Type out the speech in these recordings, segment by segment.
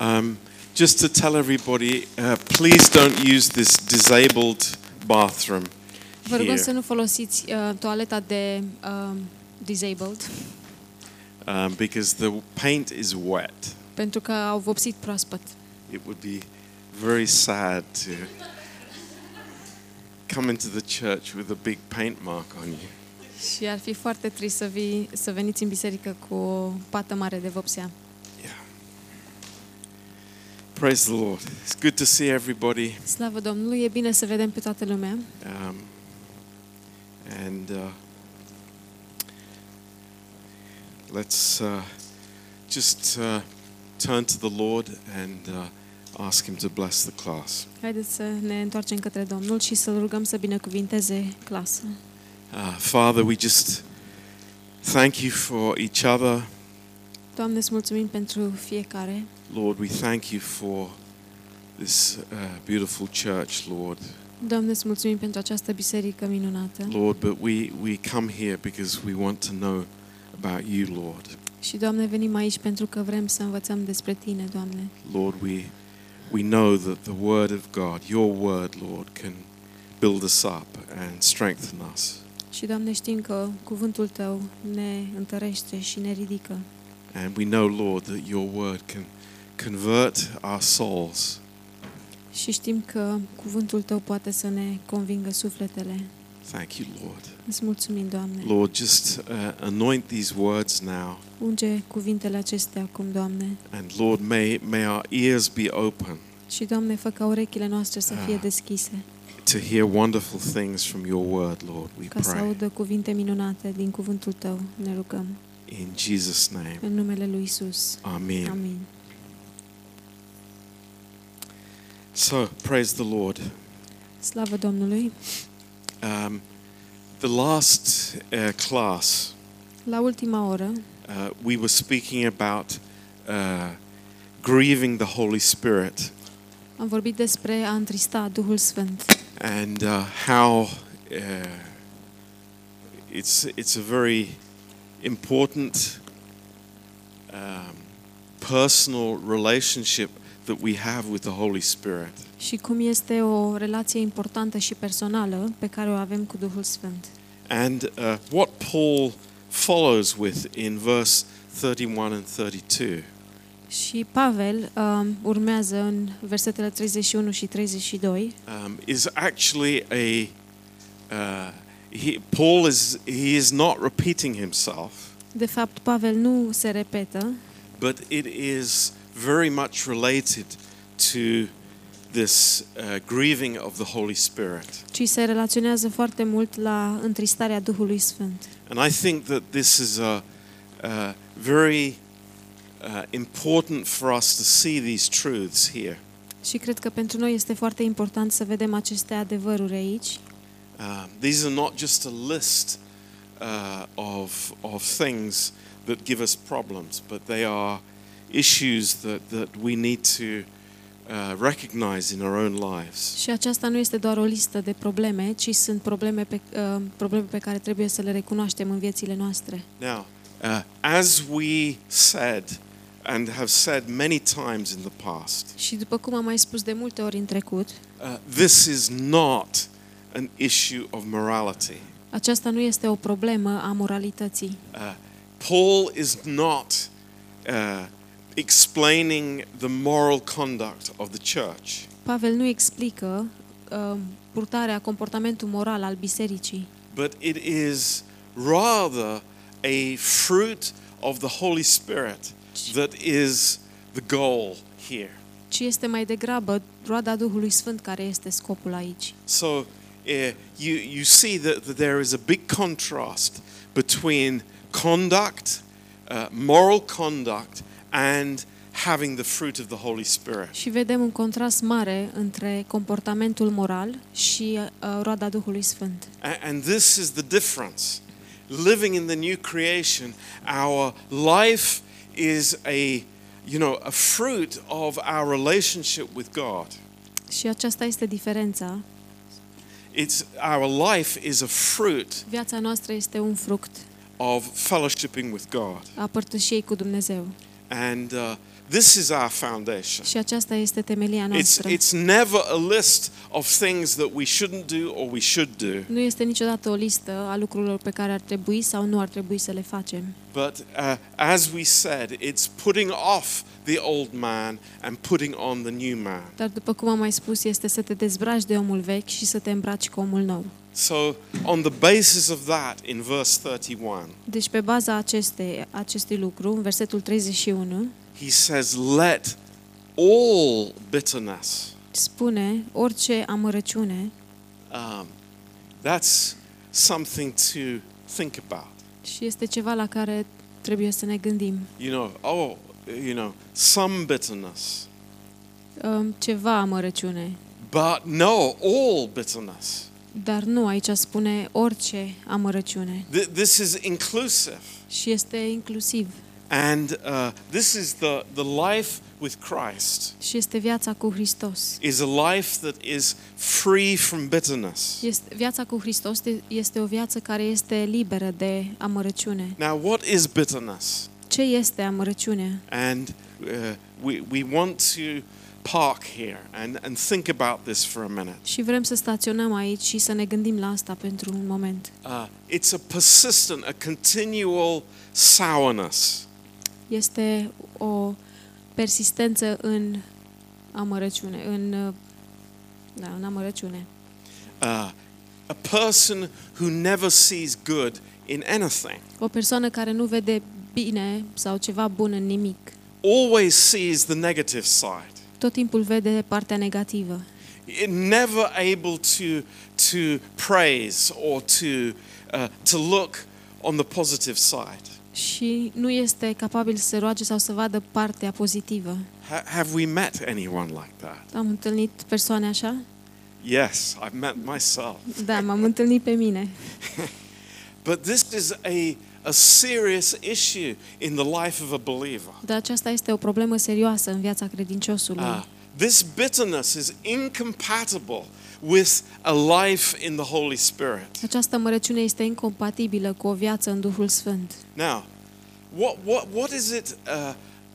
Um, just to tell everybody, uh, please don't use this disabled bathroom Vă rugăm here să nu folosiți uh, toaleta de uh, disabled, um, because the paint is wet. pentru că au vopsit proaspăt. It would be very sad to come into the church with a big paint mark on you. Și ar fi foarte trist să, vii, să veniți în biserică cu o pată mare de vopsea. Yeah. Praise the Lord. It's good to see everybody. Slavă Domnului, e bine să vedem pe toată lumea. Um, and uh, let's uh, just uh, turn to the Lord and uh, ask Him to bless the class. Haideți să ne întoarcem către Domnul și să-L rugăm să binecuvinteze clasa. Uh, Father, we just thank you for each other. Doamne, îți mulțumim pentru fiecare. Lord, we thank you for this uh, beautiful church, Lord. Doamne, îți mulțumim pentru această biserică minunată. Lord, but we, we come here because we want to know about you, Lord. Și, Doamne, venim aici pentru că vrem să învățăm despre Tine, Doamne. Lord, we, we know that the Word of God, your Word, Lord, can build us up and strengthen us. Și, Doamne, știm că cuvântul Tău ne întărește și ne ridică. And we know, Lord, that your Word can convert our souls. Și știm că cuvântul Tău poate să ne convingă sufletele. Thank you, Lord. Îți mulțumim, Doamne. Lord, just uh, anoint these words now. Unge cuvintele acestea acum, Doamne. And Lord, may, may our ears be open Și, Doamne, fă ca urechile noastre să fie Ah. deschise, to hear wonderful things from your Word, Lord. We ca să pray. audă cuvinte minunate din cuvântul Tău. Ne rugăm. In Jesus' name. În numele Lui Isus. Amen. Amin. So, praise the Lord. Slavă Domnului! Um, the last uh, class, La ultima oră uh, we were speaking about uh, grieving the Holy Spirit am vorbit despre a întrista Duhul Sfânt and uh, how uh, it's it's a very important um, personal relationship that we have with the Holy Spirit. și cum este o relație importantă și personală pe care o avem cu Duhul Sfânt. And uh, what Paul follows with in verse 31 and 32 Și Pavel um, urmează în versetele 31 și 32 um, is actually a uh, he, Paul is he is not repeating himself, De fapt, Pavel nu se repetă, but it is very much related to this uh, grieving of the Holy Spirit. ci se relaționează foarte mult la întristarea Duhului Sfânt. And I think that this is a, a very uh, important for us to see these truths here. Și cred că pentru noi este foarte important să vedem aceste adevăruri aici. Um, these are not just a list uh, of, of things that give us problems, but they are issues that, that we need to uh, recognize in our own lives. Și aceasta nu este doar o listă de probleme, ci sunt probleme pe, uh, probleme pe care trebuie să le recunoaștem în viețile noastre. Now, uh, as we said and have said many times in the past, Și după cum am mai spus de multe ori în trecut, uh, this is not an issue of morality. aceasta nu este o problemă a moralității. Uh, Paul is not uh, explaining the moral conduct of the church. Pavel nu explică uh, purtarea, comportamentul moral al bisericii, but it is rather a fruit of the Holy Spirit that is the goal here. ci este mai degrabă roada Duhului Sfânt care este scopul aici. So uh, you, you see that, that there is a big contrast between conduct, uh, moral conduct, and having the fruit of the Holy Spirit. Și vedem un contrast mare între comportamentul moral și uh, roada Duhului Sfânt. A- And this is the difference. Living in the new creation, our life is a, you know, a fruit of our relationship with God. Și aceasta este diferența. It's our life is a fruit Viața noastră este un fruct of fellowshipping with God. a părtășiei cu Dumnezeu. And uh, this is our foundation. Și aceasta este temelia It's, noastră. it's never a list of things that we shouldn't do or we should do, Nu este niciodată o listă a lucrurilor pe care ar trebui sau nu ar trebui să le facem. but uh, as we said, it's putting off the old man and putting on the new man. Dar după cum am mai spus, este să te dezbraci de omul vechi și să te îmbraci cu omul nou. So, on the basis of that, in verse 31, Deci pe baza acestei, acestui lucru, în versetul 31, he says, Let all bitterness, spune orice amărăciune um, that's something to think about. și este ceva la care trebuie să ne gândim. You know, oh, you know, some bitterness, Um, Ceva amărăciune, but no, all bitterness. Dar nu, aici spune orice amărăciune Th- This is inclusive. și este inclusiv And uh, this is the, the life with Christ, și este viața cu Hristos. is a life that is free from bitterness. Este, viața cu Hristos este- este o viață care este liberă de amărăciune. Now, what is bitterness? Ce este amărăciunea? And uh, we, we want to park here and, and think about this for a minute. Și vrem să staționăm aici și să ne gândim la asta pentru un moment. Uh, it's a persistent, a continual sourness. Este o persistență în amărăciune, în, uh, da, în amărăciune. Uh, a person who never sees good in anything, O persoană care nu vede bine sau ceva bun în nimic. always sees the negative side. Tot timpul vede partea negativă. Never able to, to praise or to, uh, to look on the positive side. Și nu este capabil să se roage sau să vadă partea pozitivă. Ha- have we met anyone like that? Am întâlnit persoane așa? Yes, I've met myself. Da, m-am întâlnit pe mine. But this is a, a serious issue in the life of a believer. Dar aceasta este o problemă serioasă în viața credinciosului. Uh, this bitterness is incompatible with a life in the Holy Spirit. Această mărăciune este incompatibilă cu o viață în Duhul Sfânt. Now, what, what, what is it uh,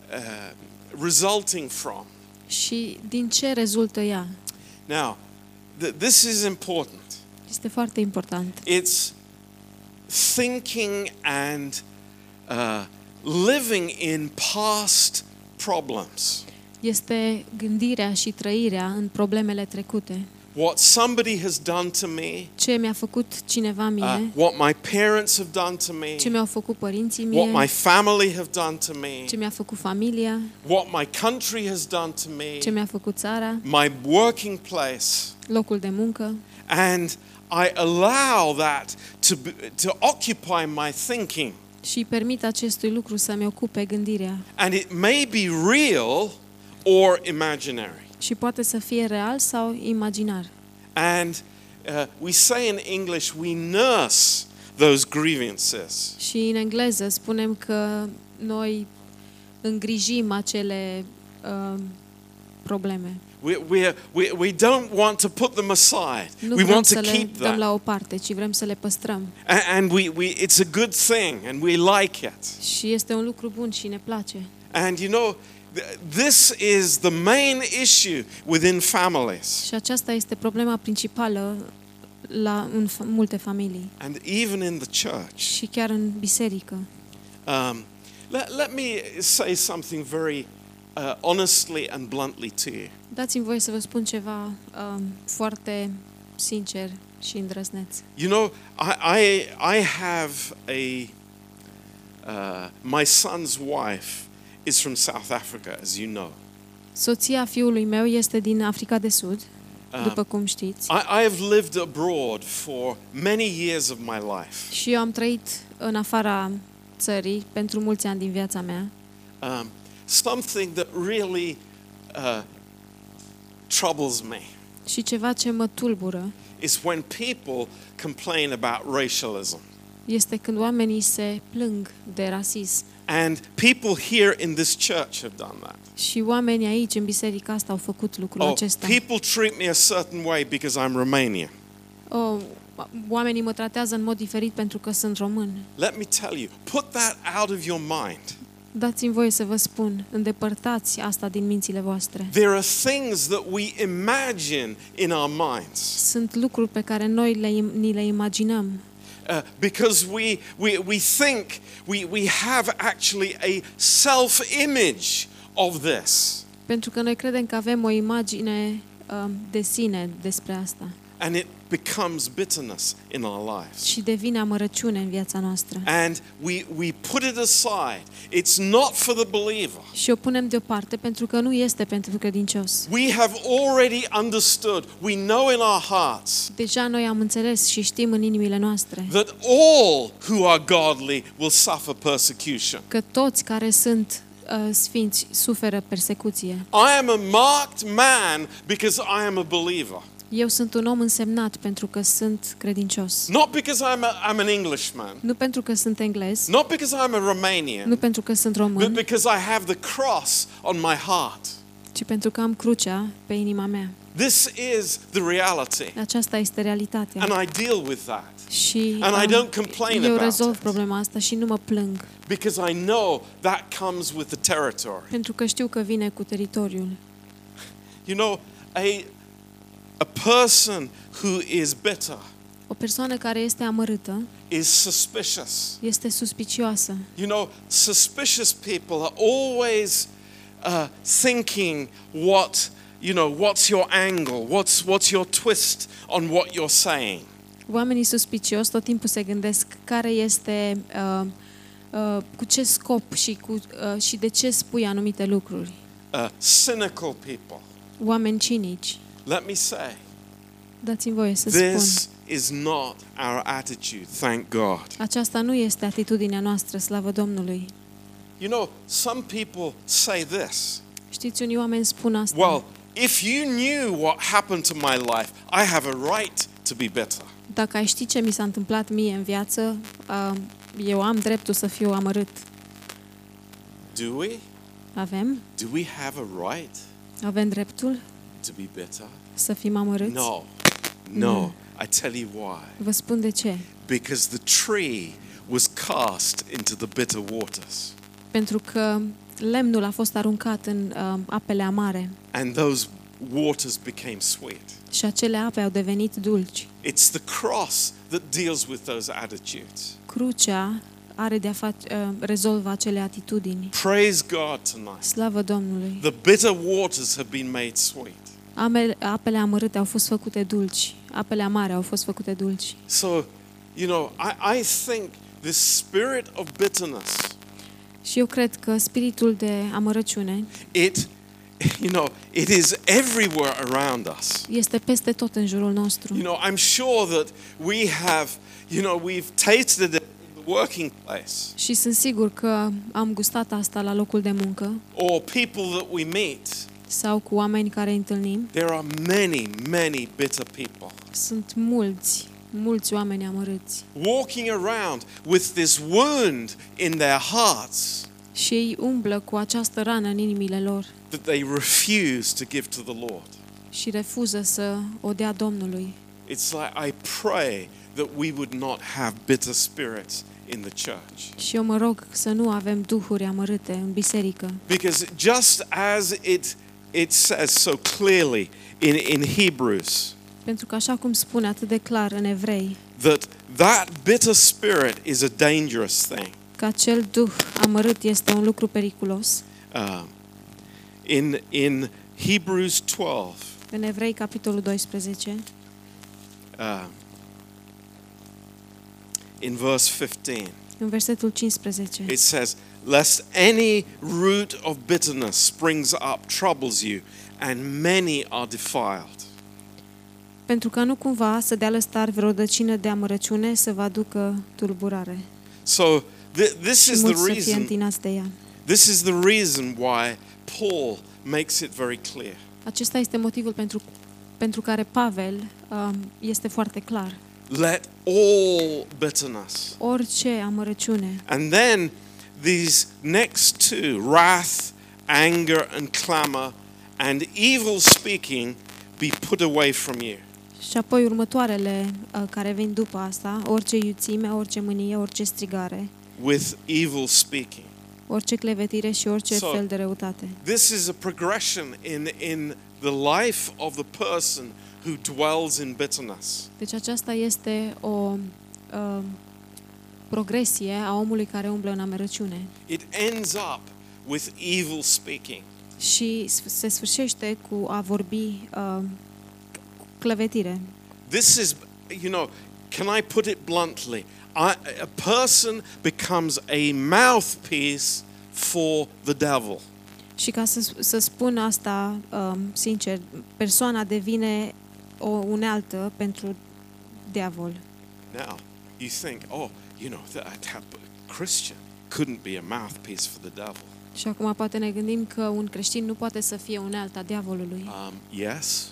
uh, resulting from? Și din ce rezultă ea? Now, th- this is important. Este foarte important. It's thinking and uh, living in past problems. Este gândirea și trăirea în problemele trecute. What somebody has done to me, Ce mi-a făcut cineva uh, mie, what my parents have done to me, ce mi-au făcut părinții what my mie, family have done to me, ce mi-a făcut familia, what my country has done to me, ce mi-a făcut țara, my working place, locul de muncă. and I allow that to, be, to occupy my thinking. și îi permit acestui lucru să-mi ocupe gândirea. And it may be real or imaginary. Și poate să fie real sau imaginar. And uh, we say in English, we nurse those grievances. Și în engleză spunem că noi îngrijim acele uh, probleme. We, we, we, we don't want to put them aside. Nu we vrem want să to le keep dăm them. la o parte, ci vrem să le păstrăm. A- And we, we, it's a good thing and we like it. Și este un lucru bun și ne place. And you know, th- this is the main issue within families Și aceasta este problema principală la, în fa- multe familii and even in the church. și chiar în biserică. Um, let, let me say something very uh, honestly and bluntly to you. Dați-mi voie să vă spun ceva um, foarte sincer și îndrăzneț. You know, I, I, I have a, uh, my son's wife is from South Africa, as you know. Soția fiului meu este din Africa de Sud, Um, după cum știți. I, I have lived abroad for many years of my life. Și eu am trăit în afara țării pentru mulți ani din viața mea. Um, something that really uh, troubles me Și ceva ce mă tulbură is when people complain about racialism. este când oamenii se plâng de rasism. And people here in this church have done that. Și oamenii aici, în biserica asta, au făcut lucrul Oh, acesta. people treat me a certain way because I'm Romanian. Oh, oamenii mă tratează în mod diferit pentru că sunt român. Let me tell you, put that out of your mind. Dați-mi voie să vă spun, îndepărtați asta din mințile voastre. There are things that we imagine in our minds Sunt lucruri pe care noi le, im- ni le imaginăm uh, because we, we, we think we, we have actually a self image of this. pentru că noi credem că avem o imagine um, de sine despre asta And it becomes bitterness in our lives. și devine amărăciune în viața noastră. And we, we put it aside. It's not for the believer. Și o punem deoparte pentru că nu este pentru credincios. We have already understood, we know in our hearts Deja noi am înțeles și știm în inimile noastre that all who are godly will suffer persecution. că toți care sunt uh, sfinți suferă persecuție. I am a marked man because I am a believer. Eu sunt un om însemnat pentru că sunt credincios. Not because I'm, a, I'm an Englishman, Nu pentru că sunt englez, not because I'm a Romanian, nu pentru că sunt but român, because I have the cross on my heart. ci pentru că am crucea pe inima mea. This is the reality. Aceasta este realitatea. And I deal with that Și And I um, don't complain eu about rezolv it. problema asta și nu mă plâng, because I know that comes with the territory. pentru că știu că vine cu teritoriul. You know, a, a person who is bitter O persoană care este amărâtă is suspicious. este suspicioasă. You know, suspicious people are always uh, thinking what, you know, what's your angle? What's, what's your twist on what you're saying? Oamenii suspicioși tot timpul se gândesc care este, uh, uh, cu ce scop și, cu, uh, și de ce spui anumite lucruri. Uh, cynical people. Oameni cinici. Let me say, Dați-mi voie să spun. this is not our attitude, thank God. Aceasta nu este atitudinea noastră, slavă Domnului. You know, some people say this. Știți, unii oameni spun asta. Well, if you knew what happened to my life, I have a right to be better. Dacă ai ști ce mi s-a întâmplat mie în viață, uh, eu am dreptul să fiu amărât. Do we? Avem? Do we have a right Avem dreptul to be better? să fim amărâți? No. No. I tell you why. Vă spun de ce. Because the tree was cast into the bitter waters. Pentru că lemnul a fost aruncat în uh, apele amare And those waters became sweet. și acele ape au devenit dulci. It's the cross that deals with those attitudes. Crucea are de-a face, uh, rezolvă acele atitudini. Praise God tonight. Slavă Domnului! The bitter waters have been made sweet. Amele, apele amărâte au fost făcute dulci. Apele amare au fost făcute dulci. So, you know, I, I think this spirit of bitterness, Și eu cred că spiritul de amărăciune it, you know, it is everywhere around us. este peste tot în jurul nostru. You know, I'm sure that we have, you know, we've tasted it in the working place Și sunt sigur că am gustat asta la locul de muncă or people that we meet. Sau cu oameni care îi întâlnim. There are many, many bitter people Sunt mulți, mulți oameni amărâți. walking around with this wound in their hearts Și ei umblă cu această rană în inimile lor that they refuse to give to the Lord. și refuză să o dea Domnului. It's like I pray that we would not have bitter spirits in the church. Și eu mă rog să nu avem duhuri amărâte în biserică. Because just as it, it says so clearly in, in Hebrews, Pentru că așa cum spune atât de clar în Evrei, that that bitter spirit is a dangerous thing. că acel duh amărât este un lucru periculos. Uh, in, in Hebrews 12, În Evrei, capitolul 12, uh, in verse 15, în versetul 15, it says, Lest any root of bitterness springs up, troubles you, and many are defiled. pentru că nu cumva să dea lăstar vreo rădăcină de amărăciune să vă aducă tulburare So th- this și is the mulți să fie reason. întinați de ea. This is the reason why Paul makes it very clear. Acesta este motivul pentru, pentru care Pavel um, este foarte clar. Let all bitterness. Orice amărăciune And then these next two, wrath, anger, and clamor, and evil speaking, be put away from you. și apoi următoarele uh, care vin după asta, orice iuțime, orice mânie, orice strigare, With evil speaking. orice clevetire și orice So- fel de răutate. This is a progression in, in the life of the person who dwells in bitterness. Deci aceasta este o uh, progresie a omului care umblă în amărăciune It ends up with evil speaking. și s- se sfârșește cu a vorbi uh, cu clevetire. This is, you know, can I put it bluntly? I, a person becomes a mouthpiece for the devil. Și ca să, să spun asta um, sincer, persoana devine o unealtă pentru diavol. Now, you think, oh, you know, that a Christian couldn't be a mouthpiece for the devil. Și acum poate ne gândim că un creștin nu poate să fie unealta diavolului. Um, yes,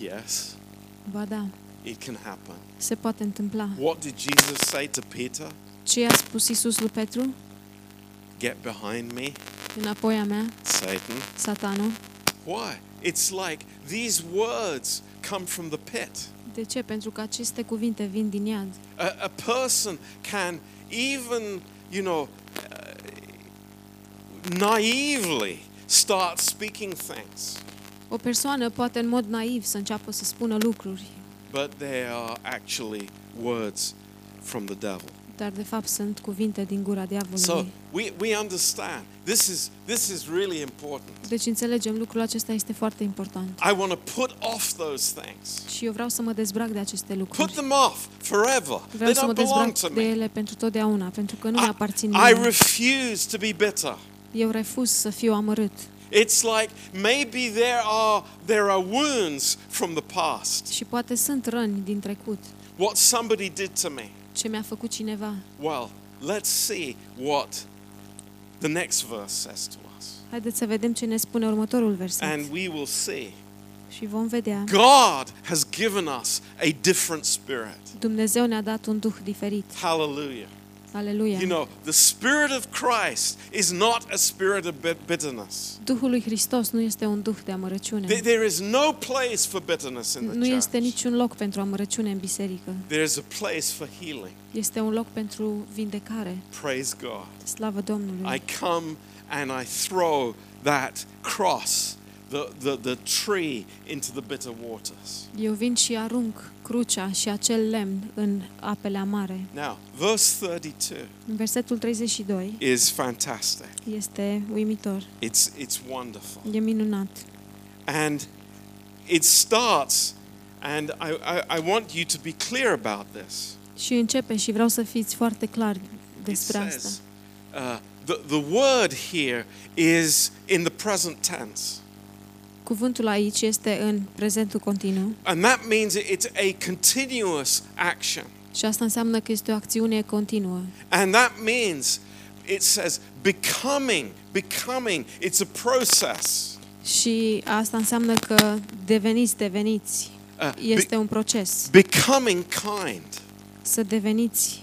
yes, Ba da, it can happen. se poate întâmpla. What did Jesus say to Peter? Ce i-a spus Isus lui Petru? Get behind me, Înapoi a mea, Satan. satanul. Why? It's like these words come from the pit. De ce? Pentru că aceste cuvinte vin din iad. A, a person can even, you know, uh, naively start speaking things, O persoană poate în mod naiv să înceapă să spună lucruri, but they are actually words from the devil. dar de fapt sunt cuvinte din gura So diavolului. we, we understand this is this is really important. Deci înțelegem, lucrul acesta este foarte important. I want to put off those things. Și eu vreau să mă dezbrac de aceste Put lucruri. them off forever. Vreau They să mă don't belong dezbrac to de me. ele pentru totdeauna, pentru că nu mi aparțin I, I mie. refuse to be bitter. Eu refuz să fiu amărât. It's like maybe there are there are wounds from the past. Și poate sunt răni din trecut, What somebody did to me. ce mi-a făcut cineva. Well, let's see what the next verse says to us. Haideți să vedem ce ne spune următorul verset. And we will see. Și vom vedea. God has given us a different spirit. Dumnezeu ne-a dat un duh diferit. Hallelujah. Aleluia. You know, the spirit of Christ is not a spirit of bit- bitterness. Duhul lui Hristos nu este un duh de There- amărăciune. There is no place for bitterness in the Nu este church. niciun loc pentru amărăciune în biserică. There is a place for healing. Este un loc pentru vindecare. Praise God. Slavă Domnului. I come and I throw that cross, the, the, the tree, into the bitter waters. Eu vin și arunc crucea și acel lemn în apele amare. Now, verse 32 În versetul 32 is fantastic. este uimitor. It's, it's wonderful. E minunat. And it starts, and I, I, I want you to be clear about this. Și începe și vreau să fiți foarte clar It despre asta. says, uh, the, the word here is in the present tense. Cuvântul aici este în prezentul continuu And that means it's a continuous action. și asta înseamnă că este o acțiune continuă. And that means it says becoming, becoming. It's a process. Și asta înseamnă că deveniți, deveniți. Uh, Este be- un proces. becoming kind. Să deveniți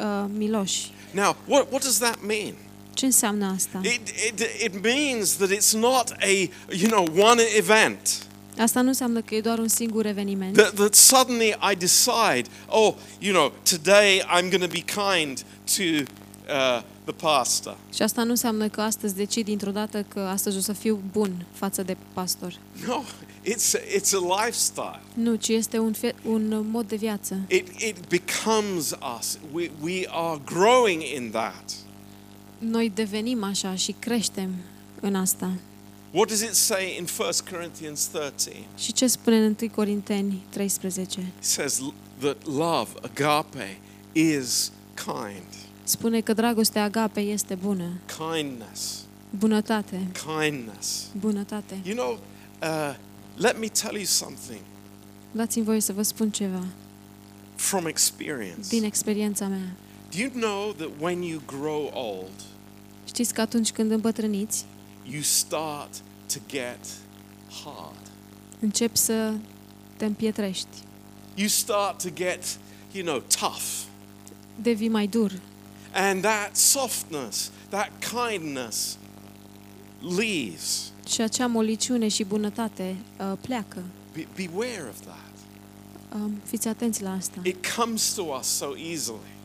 uh, miloși. Now, what, what does that mean? Ce înseamnă asta? It, it, it means that it's not a, you know, one event. Asta nu înseamnă că e doar un singur eveniment. That, that suddenly I decide, oh, you know, today I'm going to be kind to uh, the pastor. Și asta nu înseamnă că astăzi decid dintr-o dată că astăzi o să fiu bun față de pastor. No, it's a, it's a lifestyle. Nu, ci este un, fe- un mod de viață. It, it becomes us. We, we are growing in that. Noi devenim așa și creștem în asta. What does it say in 1 Corinthians 13? Și ce spune în 1 Corinteni 13? It says l- that love, agape, is kind. Spune că dragostea agape este bună. Kindness, Bunătate. kindness. Bunătate. You know, uh, let me tell you something Dați-mi voie să vă spun ceva from experience. din experiența mea. Do you know that when you grow old, Știți că atunci când îmbătrâniți, you start to get hard? începi să te împietrești. You start to get, you know, tough. Devii mai dur. And that softness, that kindness leaves. Și acea moliciune și bunătate uh, pleacă. Be- beware of that. Um, fiți atenți la asta. It comes to us so easily.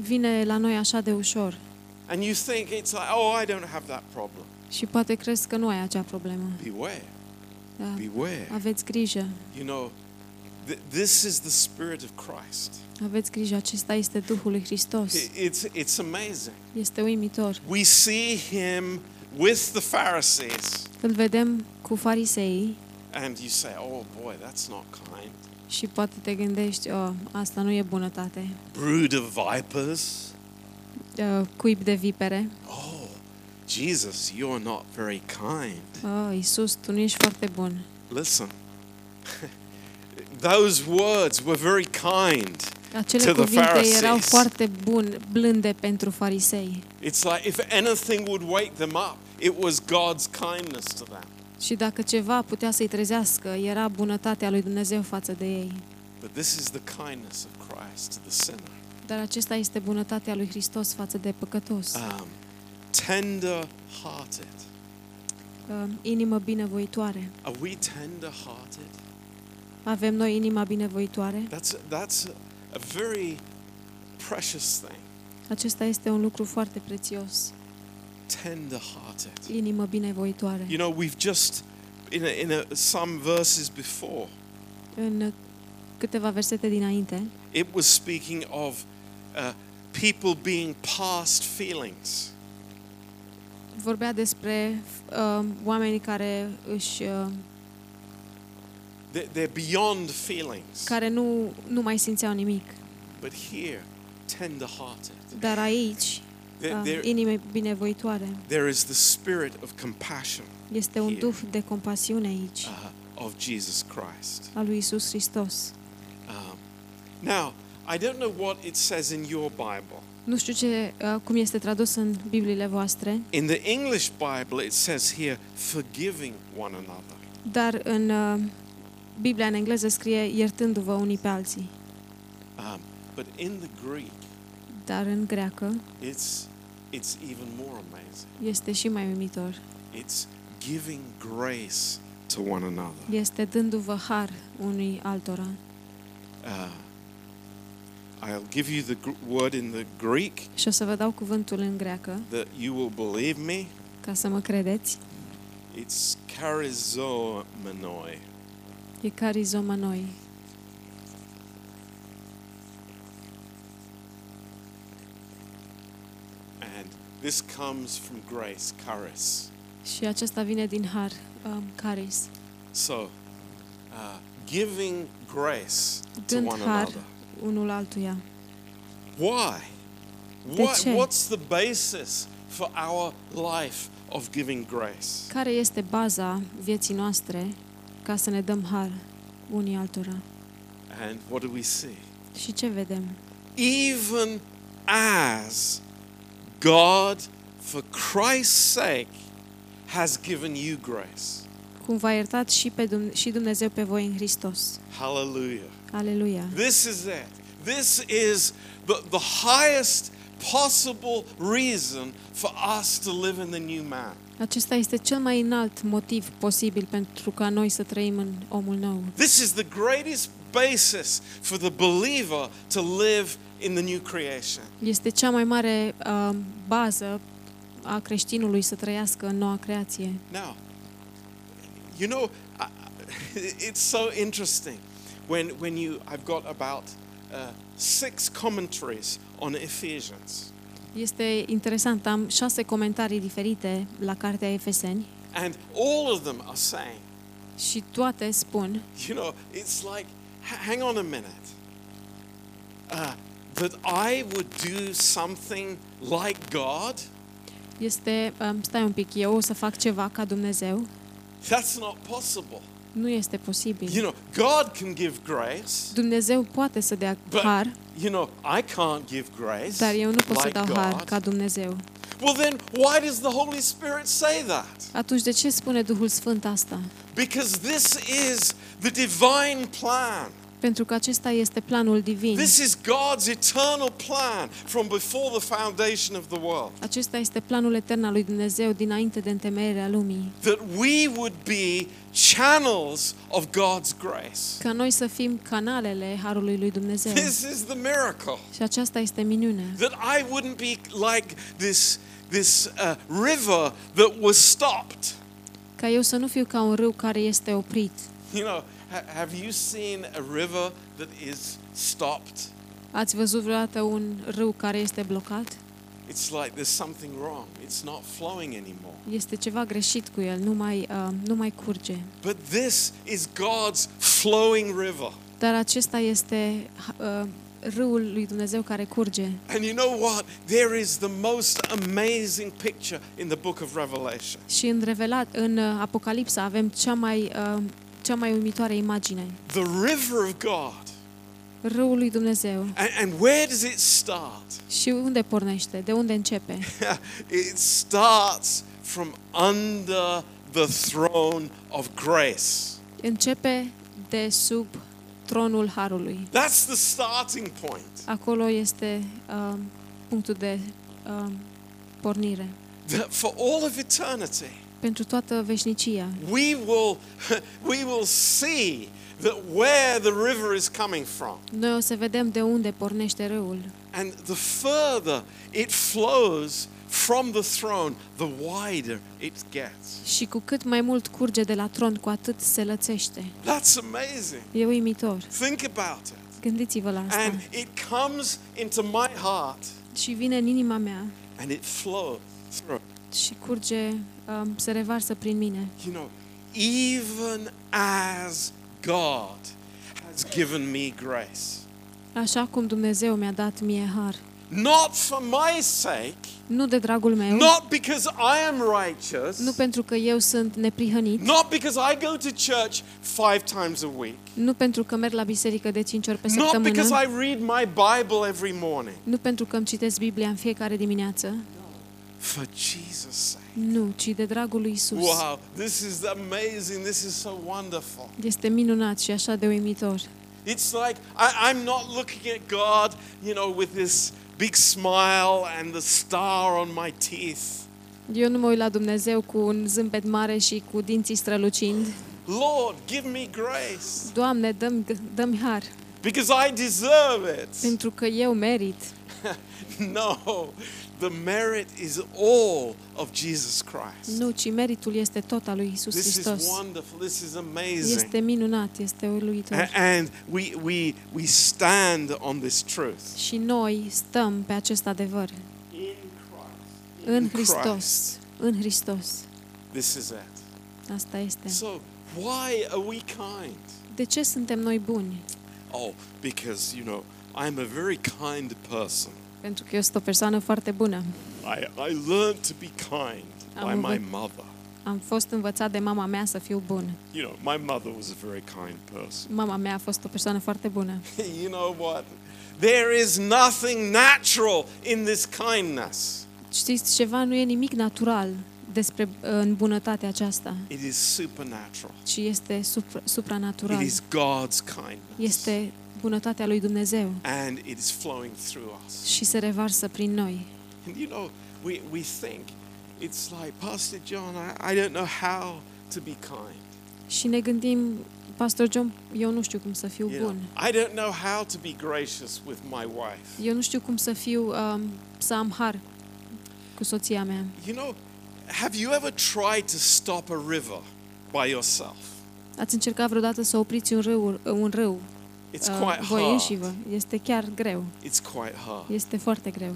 Vine la noi așa de ușor. And you think it's like, oh, I don't have that problem. Și poate crezi că nu ai acea problemă. Beware, Da. beware. Aveți grijă. You know, th- this is the Spirit of Christ. Aveți grijă, acesta este Duhul lui Hristos. I- It's, it's amazing. Este uimitor. We see him with the Pharisees, Îl vedem cu fariseii and you say, oh boy, that's not kind. Și poate te gândești, oh, asta nu e bunătate. Brood of vipers. Uh, cuib de vipere. Oh, Jesus, you're not very kind. Oh, Iisus, tu nu ești foarte bun. Listen, those words were very kind. Acele To the cuvinte Pharisees. erau foarte bun, blânde pentru farisei. It's like if anything would wake them up, it was God's kindness to them. Și dacă ceva putea să-i trezească, era bunătatea lui Dumnezeu față de ei. But this is the kindness of Christ to the sinner. Dar acesta este bunătatea lui Hristos față de păcătos. Um, tender hearted. Uh, inimă binevoitoare. Are we tender hearted? Avem noi inima binevoitoare? That's, that's a, a very precious thing. Acesta este un lucru foarte prețios. Tender hearted. Inimă binevoitoare. You know, we've just, in, a, in a, some verses before, În câteva versete dinainte, it was speaking of uh, people being past feelings. vorbea despre uh, oamenii care își uh, They're, they're beyond feelings. care nu, nu mai simțeau nimic. But here, tender hearted. Dar aici, There, uh, there, inime binevoitoare. there is the spirit of compassion Este un Here. duh de compasiune aici, uh, of Jesus Christ. al lui Isus Hristos. Um, now, I don't know what it says in your Bible. Nu știu ce, uh, cum este tradus în Bibliile voastre, In the English Bible, it says here, forgiving one another. dar în uh, Biblia în engleză scrie iertându-vă unii pe alții. Um, but in the Greek, Dar în greacă it's, it's even more amazing. este și mai uimitor. It's giving grace to one another. Este dându-vă har unui altora. Uh, I'll give you the gr- word in the Greek Și o să vă dau cuvântul în greacă, that you will believe me. ca să mă credeți. It's charizomenoi. E carizoma noi. And this comes from grace, charis. Și acesta vine din har, um, caris. So, uh, giving grace to Dând one har another. unul altuia. Why? De What, ce? what's the basis for our life of giving grace? Care este baza vieții noastre ca să ne dăm har unii altora? And what do we see? Și ce vedem? Even as God, for Christ's sake, has given you grace. Cum v-a iertat și, pe Dum- și Dumnezeu pe voi în Hristos. Hallelujah. Aleluia! This is it. This is the, the highest possible reason for us to live in the new man. Acesta este cel mai înalt motiv posibil pentru ca noi să trăim în omul nou. This is the greatest basis for the believer to live in the new creation. Este cea mai mare uh, bază a creștinului să trăiască în noua creație. Now, you know, I- I- it's so interesting when, when you, I've got about uh, six commentaries on Ephesians. Este interesant, am șase comentarii diferite la cartea Efeseni And all of them are saying, și toate spun you know, it's like, h- hang on a minute. Uh, that I would do something like God? este, um, stai un pic, eu o să fac ceva ca Dumnezeu? That's not possible. Nu este posibil. You know, God can give grace, Dumnezeu poate să dea but, har, you know, I can't give grace dar eu nu pot să like dau har God. ca Dumnezeu. Well, then, why does the Holy Spirit say that? Atunci de ce spune Duhul Sfânt asta? Because this is the divine plan. Pentru că acesta este planul divin. This is God's eternal plan from before the foundation of the world. Acesta este planul etern al lui Dumnezeu dinainte de întemeierea lumii. That we would be channels of God's grace. Ca noi să fim canalele harului lui Dumnezeu. This is the miracle. Și aceasta este minunea. That I wouldn't be like this, this uh, river that was stopped. Ca eu să nu fiu ca un râu care este oprit. You know, ha- have you seen a river that is stopped? Ați văzut vreodată un râu care este blocat? It's like there's something wrong. It's not flowing anymore. Este ceva greșit cu el, nu mai, uh, nu mai curge. But this is God's flowing river. Dar acesta este uh, râul lui Dumnezeu care curge. And you know what? There is the most amazing picture in the book of Revelation. Și în revelat în uh, Apocalipsa avem cea mai uh, cea mai uimitoare imagine. The river of God. Râul lui Dumnezeu. And, and where does it start? Și unde pornește? De unde începe? it starts from under the throne of grace. Începe de sub tronul harului. That's the starting point. Acolo este uh, punctul de uh, pornire. That for all of eternity, Pentru toată veșnicia. we will, we will see that where the river is coming from. Noi o să vedem de unde pornește râul. And the further it flows from the throne, the wider it gets. Și cu cât mai mult curge de la tron, cu atât se lățește. That's amazing. E uimitor. Think about it. Gândiți-vă la asta. And it comes into my heart Și vine în inima mea and it flows through. Și curge, um, se revarsă prin mine. You know, even as God has given me grace, Așa cum Dumnezeu mi-a dat mie har. not for my sake, Nu de dragul meu, not because I am righteous, nu pentru că eu sunt neprihănit, not because I go to church five times a week, nu pentru că merg la biserică de 5 ori pe not because săptămână, I read my Bible every morning, nu pentru că îmi citesc Biblia în fiecare dimineață, for Jesus' sake. nu, ci de dragul lui Isus. Wow, this is amazing. This is so wonderful. Este minunat și așa de uimitor. It's like I, I'm not looking at God, you know, with this big smile and the star on my teeth. Eu nu mă uit la Dumnezeu cu un zâmbet mare și cu dinții strălucind. Lord, give me grace Doamne, dăm dăm har, because I deserve it. pentru că eu merit. no, the merit is all of Jesus Christ. Nu, ci meritul este tot al lui Isus This is Hristos. wonderful. This is amazing. Este minunat, este uluitor. A- And we, we, we stand on this truth. Și noi stăm pe acest adevăr In Christ. în In Hristos. Christ. În Hristos. This is it. Asta este. So, why are we kind? De ce suntem noi buni? Oh, because, you know, I'm a very kind person. Pentru că eu sunt o persoană foarte bună. I, I learned to be kind by Am my învăț- mother. Am fost învățat de mama mea să fiu bun. You know, my mother was a very kind person. Mama mea a fost o persoană foarte bună. you know what? There is nothing natural in this kindness. Știți, ceva nu e nimic natural despre în bunătatea aceasta, It is supernatural. ci este supra, It supranatural. is God's kindness. Este bunătatea lui Dumnezeu And it is flowing through us. și se revarsă prin noi. And you know, we, we think it's like, Pastor John, I, I don't know how to be kind. Și ne gândim, Pastor John, eu nu știu cum să fiu You know, bun. I don't know how to be gracious with my wife. Eu nu știu cum să fiu, um, să am har cu soția mea. You know, have you ever tried to stop a river by yourself? Ați încercat vreodată să opriți un râu, un râu It's uh, quite voi hard. înșivă? Este chiar greu. It's quite hard. Este foarte greu.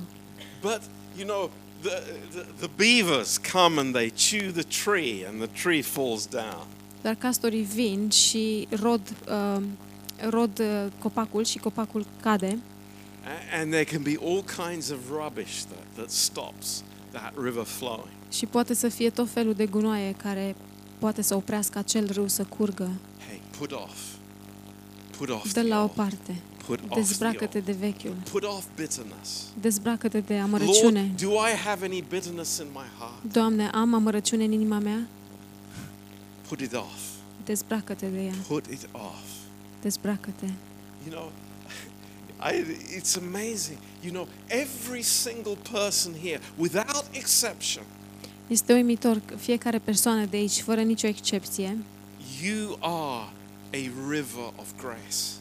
But, you know, the, the, the beavers come and they chew the tree and the tree falls down. Dar castorii vin și rod, uh, rod uh, copacul și copacul cade A- And there can be all kinds of rubbish that, that stops that river flowing. și poate să fie tot felul de gunoaie care poate să oprească acel râu să curgă. Hey, put off. Put off Dă the la o old. parte. Put off the Dezbracă-te old. de vechiul. Put off bitterness. Dezbracă-te de amărăciune. Lord, do I have any bitterness in my heart? Doamne, am amărăciune în inima mea? Put it off. Dezbracă-te de ea. Put it off. Dezbracă-te. you know, I, it's amazing. You know, every single person here, without exception, Este uimitor că fiecare persoană de aici, fără nicio excepție, you are a river of grace.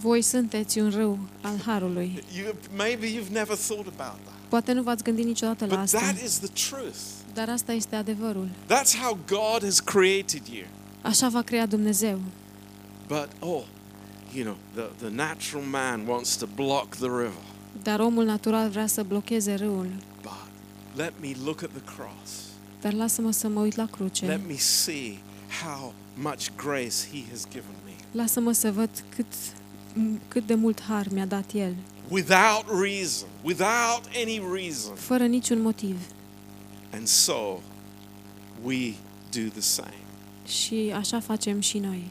voi sunteți un râu al harului. You, maybe you've never thought about that. Poate nu v-ați gândit niciodată la But asta, that is the truth. dar asta este adevărul. That's how God has created you. Așa va crea Dumnezeu. But, oh, you know, the, the natural man wants to block the river. Dar omul natural vrea să blocheze râul. But let me look at the cross. Dar lasă-mă să mă uit la cruce. Let me see how much grace He has given me. Lasă-mă să văd cât, m- cât de mult har mi-a dat El, Without reason, without any reason. fără niciun motiv. And so we do the same. Și așa facem și noi.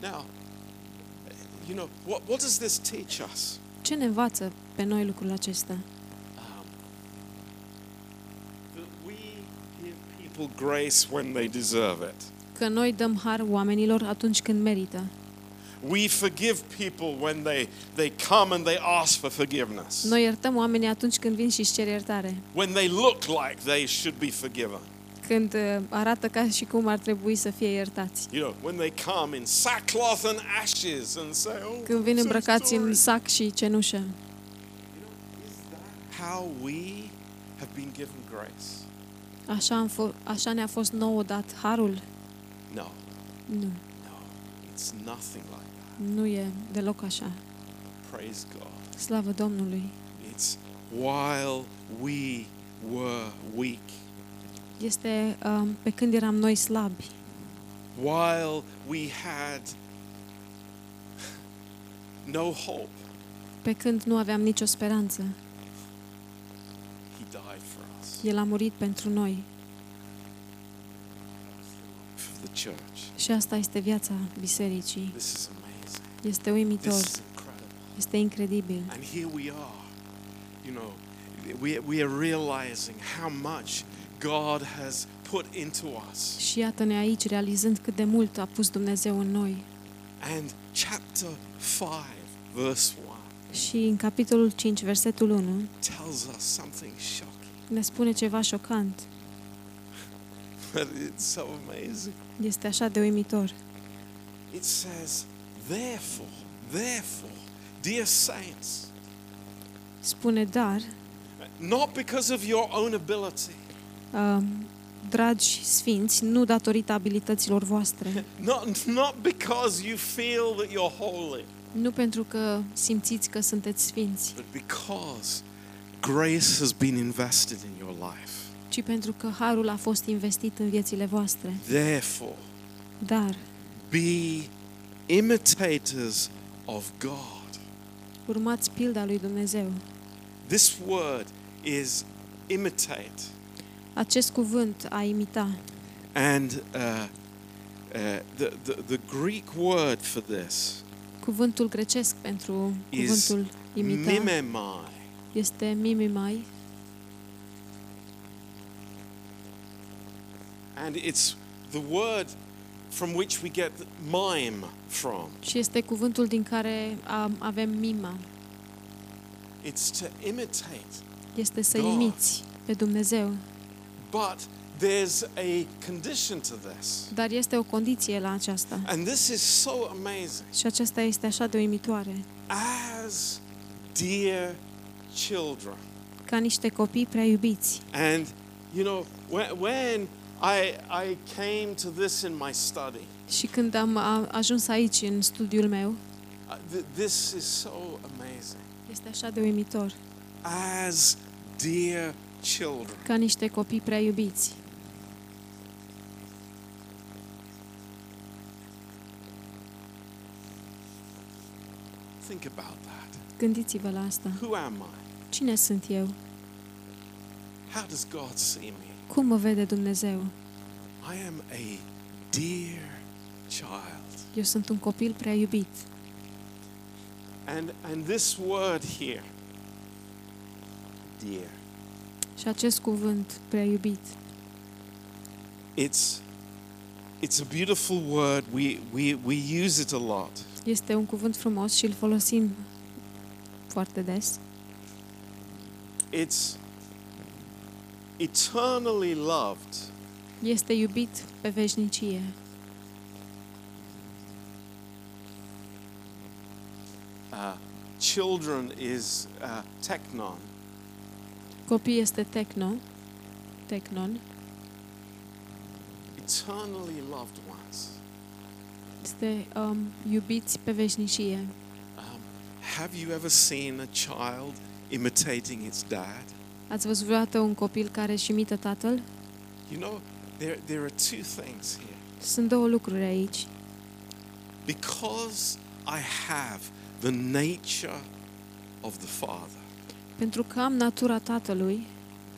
Now, you know, what, what does this teach us? Ce ne învață pe noi lucrul acesta? Um, that we give people grace when they deserve it. Că noi dăm har oamenilor atunci când merită. We forgive people when they, they come and they ask for forgiveness. Noi iertăm oamenii atunci când vin și își cer iertare. When they look like they should be forgiven. Când uh, arată ca și cum ar trebui să fie iertați. You know, when they come in sackcloth and ashes and say, oh, Când vin I'm so îmbrăcați sorry." în sac și cenușă. You know, is that how we have been given grace? Așa, am fo- așa ne-a fost nouă dat harul? No, Nu. no, it's nothing like that. Nu e deloc așa. Praise God. Slavă Domnului! It's while we were weak, Este um, pe când eram noi slabi, while we had no hope, pe când nu aveam nicio speranță. He died for us, El a murit pentru noi și asta este viața bisericii. This is amazing. Este This uimitor, is incredible. este incredibil. And here we are. You know, we, we are realizing how much God has put into us. Și iată-ne aici, realizând cât de mult a pus Dumnezeu în noi. And chapter 5, verse 1, Și în capitolul 5, versetul 1, tells us something shocking. ne spune ceva șocant. But it's so amazing. Este așa de uimitor. It says, therefore, therefore, dear saints, Spune, dar, not because of your own ability, um, dragi sfinți, nu datorită abilităților voastre, not, not because you feel that you're holy, nu pentru că simțiți că sunteți sfinți, but because grace has been invested in your life. Ci pentru că harul a fost investit în viețile voastre. Therefore, Dar be imitators of God. urmați pilda lui Dumnezeu. This word is imitate. Acest cuvânt a imita And uh, uh, the, the, the Greek word for this Cuvântul grecesc pentru Is cuvântul imita mimemai. este mimimai And it's the word from which we get mime from. și este cuvântul din care am, avem mima. It's to imitate. Este să God. imiți pe Dumnezeu. But there's a condition to this. Dar este o condiție la aceasta. And this is so amazing. Și aceasta este așa de uimitoare. As dear children. Ca niște copii prea iubiți. And, you know, when, when I, I came to this in my study, Și când am a, ajuns aici în studiul meu, uh, th- this is so amazing. este așa de uimitor. As dear children. Ca niște copii prea iubiți. Think about that. Gândiți-vă la asta. Who am I? Cine sunt eu? How does God see me? Cum mă vede Dumnezeu? I am a dear child. Eu sunt un copil prea iubit. And, and this word here, dear, Și acest cuvânt prea iubit it's It's a beautiful word. We, we, we use it a lot. Este un cuvânt frumos și îl folosim foarte des. It's eternally loved. Este iubit pe veșnicie. Uh, children is uh, teknon. Copii este techno, technon. Eternally loved ones. Este um, iubiți pe veșnicie. Um, have you ever seen a child imitating its dad? Ați văzut vreodată un copil care își imită tatăl? You know, there, there are two things here. Sunt două lucruri aici. Because I have the nature of the Father, Pentru că am natura tatălui,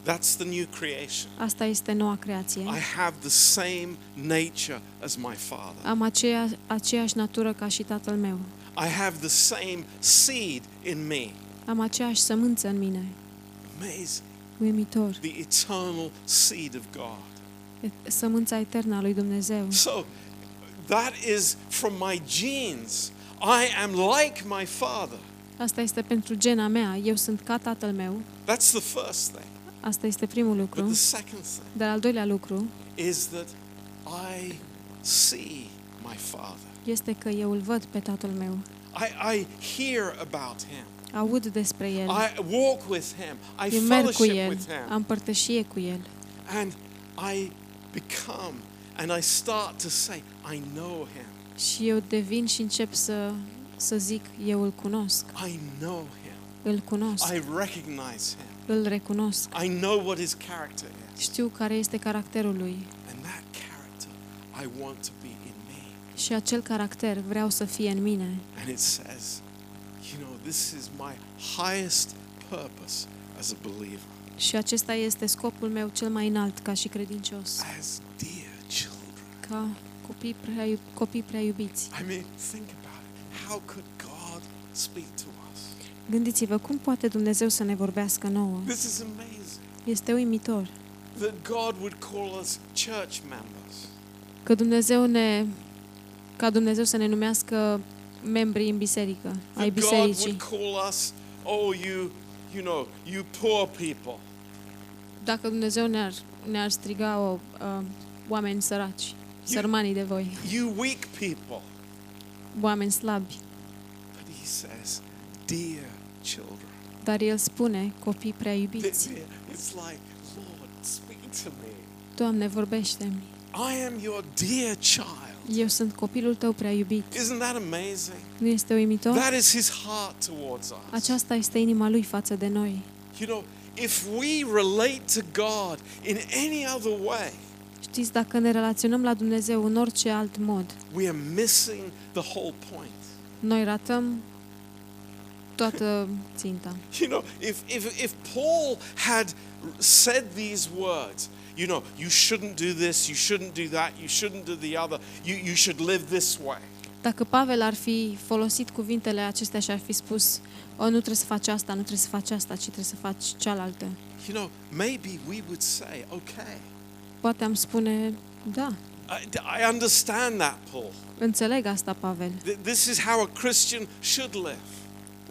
that's the new creation. asta este noua creație. I have the same nature as my Father. Am aceea, aceeași natură ca și tatăl meu. I have the same seed in me. Am aceeași sămânță în mine. Amazing. Uimitor. The eternal seed of God. E Sămânța eternă a lui Dumnezeu. So that is from my genes. I am like my Father. Asta este pentru gena mea. Eu sunt ca tatăl meu. That's the first thing. Asta este primul But lucru. the second thing Dar al doilea lucru is that I see my Father. este că eu îl văd pe tatăl meu. I, I hear about him. Aud despre el. I walk with him. I Eu merg cu fellowship el. with him. Am părtășie cu el. And I become and I start to say, I know him. Și eu devin și încep să, să zic, eu îl cunosc. I know him. Îl cunosc. I recognize him. Îl recunosc. I know what his character is. Știu care este caracterul lui. And that character I want to be in me. Și acel caracter vreau să fie în mine. And it says, you know, this is my highest purpose as a believer, Și acesta este scopul meu cel mai înalt ca și credincios. as dear children. Ca copii prea, iub- copii prea iubiți. I mean, think about it. How could God speak to us? Gândiți-vă cum poate Dumnezeu să ne vorbească nouă. This is amazing. Este uimitor That God would call us church members. că Dumnezeu ne ca Dumnezeu să ne numească membri în biserică, ai That God bisericii. would call us, oh, you, you know, you poor people. Dacă Dumnezeu ne-ar, ne-ar striga o, uh, oameni săraci, sărmanii de voi, You weak people. oameni slabi, But he says, dear children. dar El spune copii prea iubiți. It's like, Lord, speak to me. Doamne, vorbește-mi. I am your dear child. Eu sunt copilul tău prea iubit. Isn't that amazing? Nu este uimitor? That is his heart towards us. Aceasta este inima lui față de noi. You know, if we relate to God in any other way, Știți, dacă ne relaționăm la Dumnezeu în orice alt mod, we are missing the whole point. noi ratăm toată ținta. You know, if, if, if Paul had said these words, you know, you shouldn't do this, you shouldn't do that, you shouldn't do the other, you, you should live this way. Dacă Pavel ar fi folosit cuvintele acestea și ar fi spus o, nu trebuie să faci asta, nu trebuie să faci asta, ci trebuie să faci cealaltă. You know, maybe we would say, okay, Poate am spune, da, I, I understand that, Paul. înțeleg asta, Pavel. Th- This is how a Christian should live.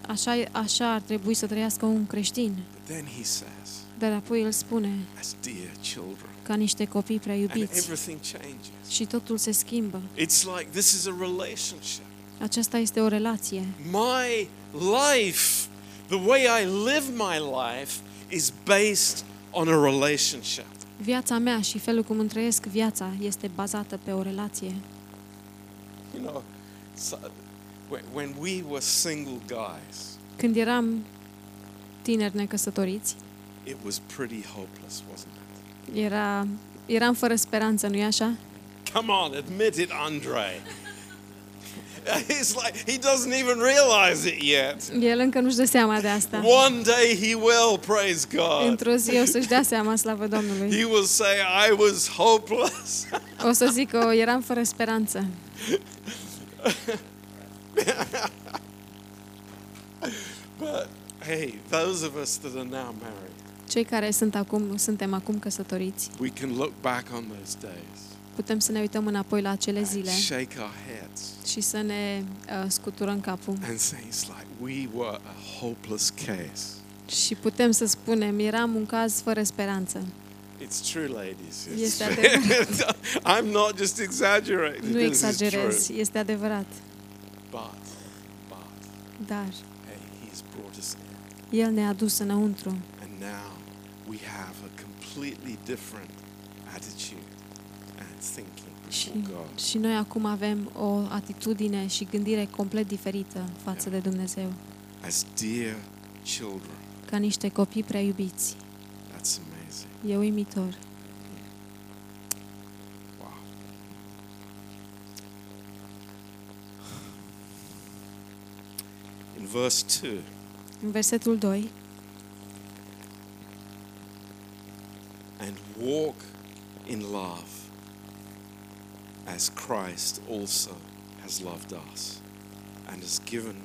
Așa, așa ar trebui să trăiască un creștin. But then he says, Dar apoi el spune, as dear children. ca niște copii prea And iubiți. everything changes. Și totul se schimbă. It's like this is a relationship. Aceasta este o relație. My life, the way I live my life, is based on a relationship. Viața mea și felul cum îmi trăiesc viața este bazată pe o relație. You know, so, when, when we were single guys, Când eram tineri necăsătoriți, it was pretty hopeless, wasn't it? era, eram fără speranță, nu-i așa? Come on, admit it, Andre. It's like he doesn't even realize it yet. El încă nu-și dă seama de asta. One day he will, praise God. Într-o zi o să-și dea seama, slavă Domnului. He will say, I was hopeless. O să zic că eram fără speranță. But hey, those of us that are now married, Cei care sunt acum, suntem acum căsătoriți, we can look back on those days putem să ne uităm înapoi la acele and zile shake our heads și să ne uh, scuturăm capul. and say, it's like we were a hopeless case. Și putem să spunem, eram un caz fără speranță. It's true, ladies. It's Este true. adevărat. I'm not just exaggerating. Nu This is exagerez, true. este adevărat. But, but, Dar hey, He's brought us in. El ne-a dus înăuntru And now we have a completely different attitude and thinking și, before God. și noi acum avem o atitudine și gândire complet diferită față de Dumnezeu, As dear children. ca niște copii prea iubiți. That's amazing. E uimitor. Wow. In verse 2, În versetul 2, and walk in love as Christ also has loved us and has given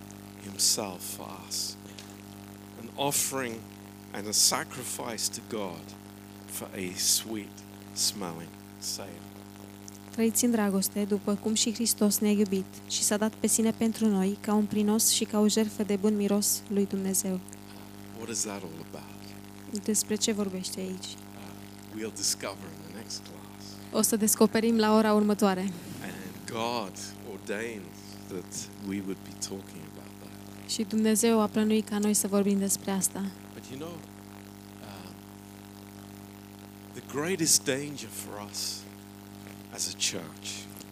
himself for us, an offering and a sacrifice to God for a sweet smelling savor. trăiți în dragoste, după cum și Hristos ne-a iubit și s-a dat pe sine pentru noi, ca un prinos și ca o jertfă de bun miros lui Dumnezeu. What is that all about? Despre ce vorbește aici? Uh, we'll discover in the next class. O să descoperim la ora următoare. And God ordained that we would be talking about that. Și Dumnezeu a plănuit ca noi să vorbim despre asta. But you know, um, the greatest danger for us as a church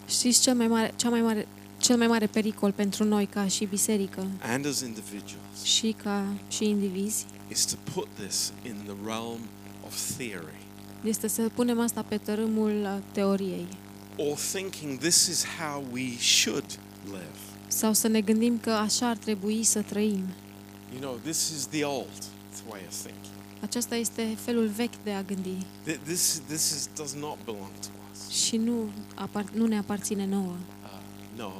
Știți cel mai mare, cea mai mare, cel mai mare pericol pentru noi ca și biserică and as individuals și ca și indivizi is to put this in the realm of theory este să punem asta pe tărâmul uh, teoriei or thinking this is how we should live. sau să ne gândim că așa ar trebui să trăim. You know, this is the old way of thinking. Aceasta este felul vechi de a gândi Th- This, this is, does not belong to us. și nu, apar, nu ne aparține nouă. Uh, no,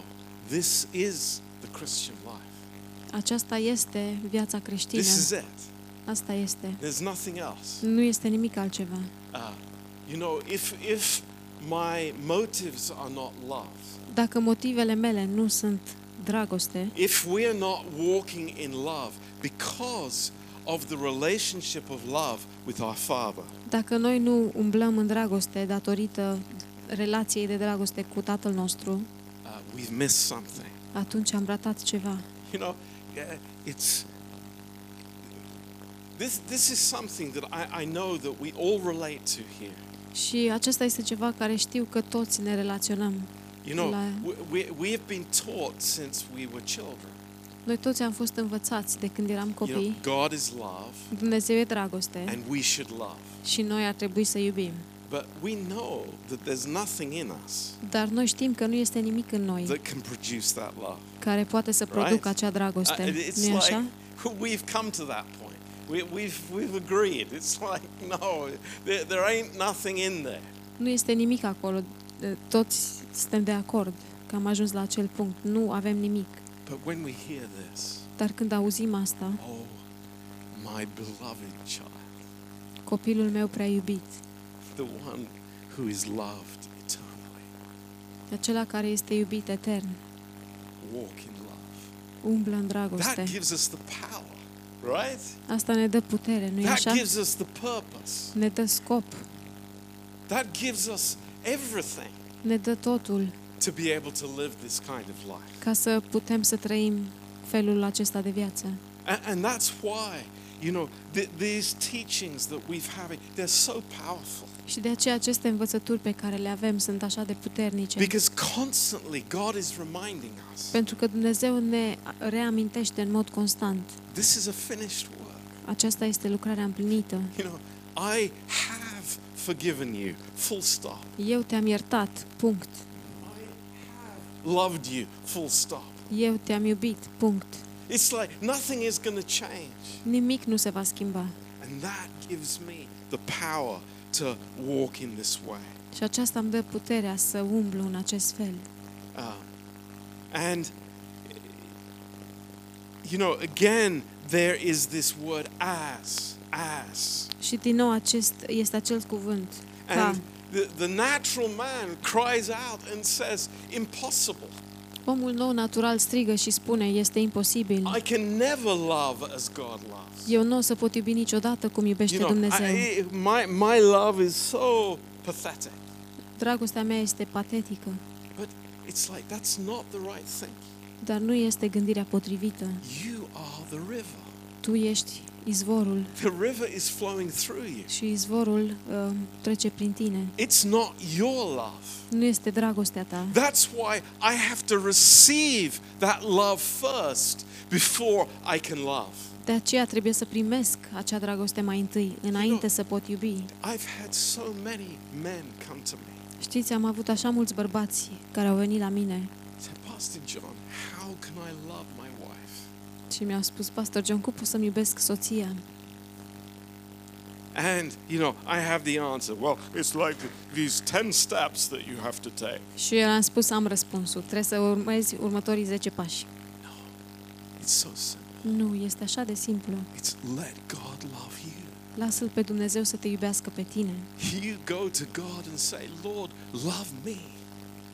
this is the Christian life. Aceasta este viața creștină. This is it. Asta este. There's nothing else. Nu este nimic altceva. Uh, you know, if if my motives are not love, Dacă motivele mele nu sunt dragoste, if we are not walking in love because of the relationship of love with our Father, dacă noi nu umblăm în dragoste datorită relației de dragoste cu Tatăl nostru, uh, we've missed something. atunci am ratat ceva. You know, yeah, it's this. This is something that I, I know that we all relate to here. Și acesta este ceva care știu că toți ne relaționăm. You know, La- we, we, we have been taught since we were children. Noi toți am fost învățați de când eram You copii. know, God is love, Dumnezeu e dragoste and we should love. și noi ar trebui să iubim. But we know that there's nothing in us Dar noi știm că nu este nimic în noi that can produce that love. care poate să Right? producă acea Uh, dragoste. it's nu e așa? like we've come to that point. We, we've, we've agreed. It's like, no, there, there ain't nothing in there. Nu este nimic acolo. Toți suntem de acord că am ajuns la acel punct. Nu avem nimic. But when we hear this, Dar când auzim asta, oh, my beloved child, copilul meu prea iubit, the one who is loved eternally, acela care este iubit etern, walk in love. umblă în That dragoste. gives us the power, right? Asta ne dă putere, nu-i That așa? gives us the purpose. Ne dă scop, That gives us everything ne dă totul to be able to live this kind of life. ca să putem să trăim felul acesta de viață. And, and that's why, you know, th- these teachings that we've having, they're so powerful. Și de aceea aceste învățături pe care le avem sunt așa de puternice. Because constantly God is reminding us Pentru că Dumnezeu ne reamintește în mod constant. This is a finished work. Aceasta este lucrarea împlinită. You know, I have forgiven you, full stop. Eu te-am iertat, punct. I have loved you, full stop. Eu te-am iubit, punct. It's like nothing is going to change. Nimic nu se va schimba. And that gives me the power to walk in this way. Și aceasta îmi dă puterea să umblu în acest fel. Um, and, you know, again, there is this word as, as. Și din nou acest este acel cuvânt. Ca, And the, the natural man cries out and says, Impossible. Omul nou natural strigă și spune, este imposibil. I can never love as God loves. Eu nu o să pot iubi niciodată cum iubește You know, Dumnezeu. I, my, my love is so pathetic. Dragostea mea este patetică, But it's like that's not the right thing. Dar nu este gândirea potrivită. You are the river. Tu ești izvorul The river is flowing through you. și izvorul uh, trece prin tine. It's not your love. Nu este dragostea ta. That's why I have to receive that love first before I can love. De aceea trebuie să primesc acea dragoste mai întâi, înainte să pot iubi. I've had so many men come to me. Știți, am avut așa mulți bărbați care au venit la mine Say, Pastor John, și mi-au spus, Pastor John, cum pot să-mi iubesc soția? And, you know, I have the answer. Well, it's like these 10 steps that you have to take. Și eu am spus, am răspunsul. Trebuie să urmezi următorii 10 pași. It's so simple. Nu, este așa de simplu. It's let God love you. Lasă-L pe Dumnezeu să te iubească pe tine. You go to God and say, Lord, love me.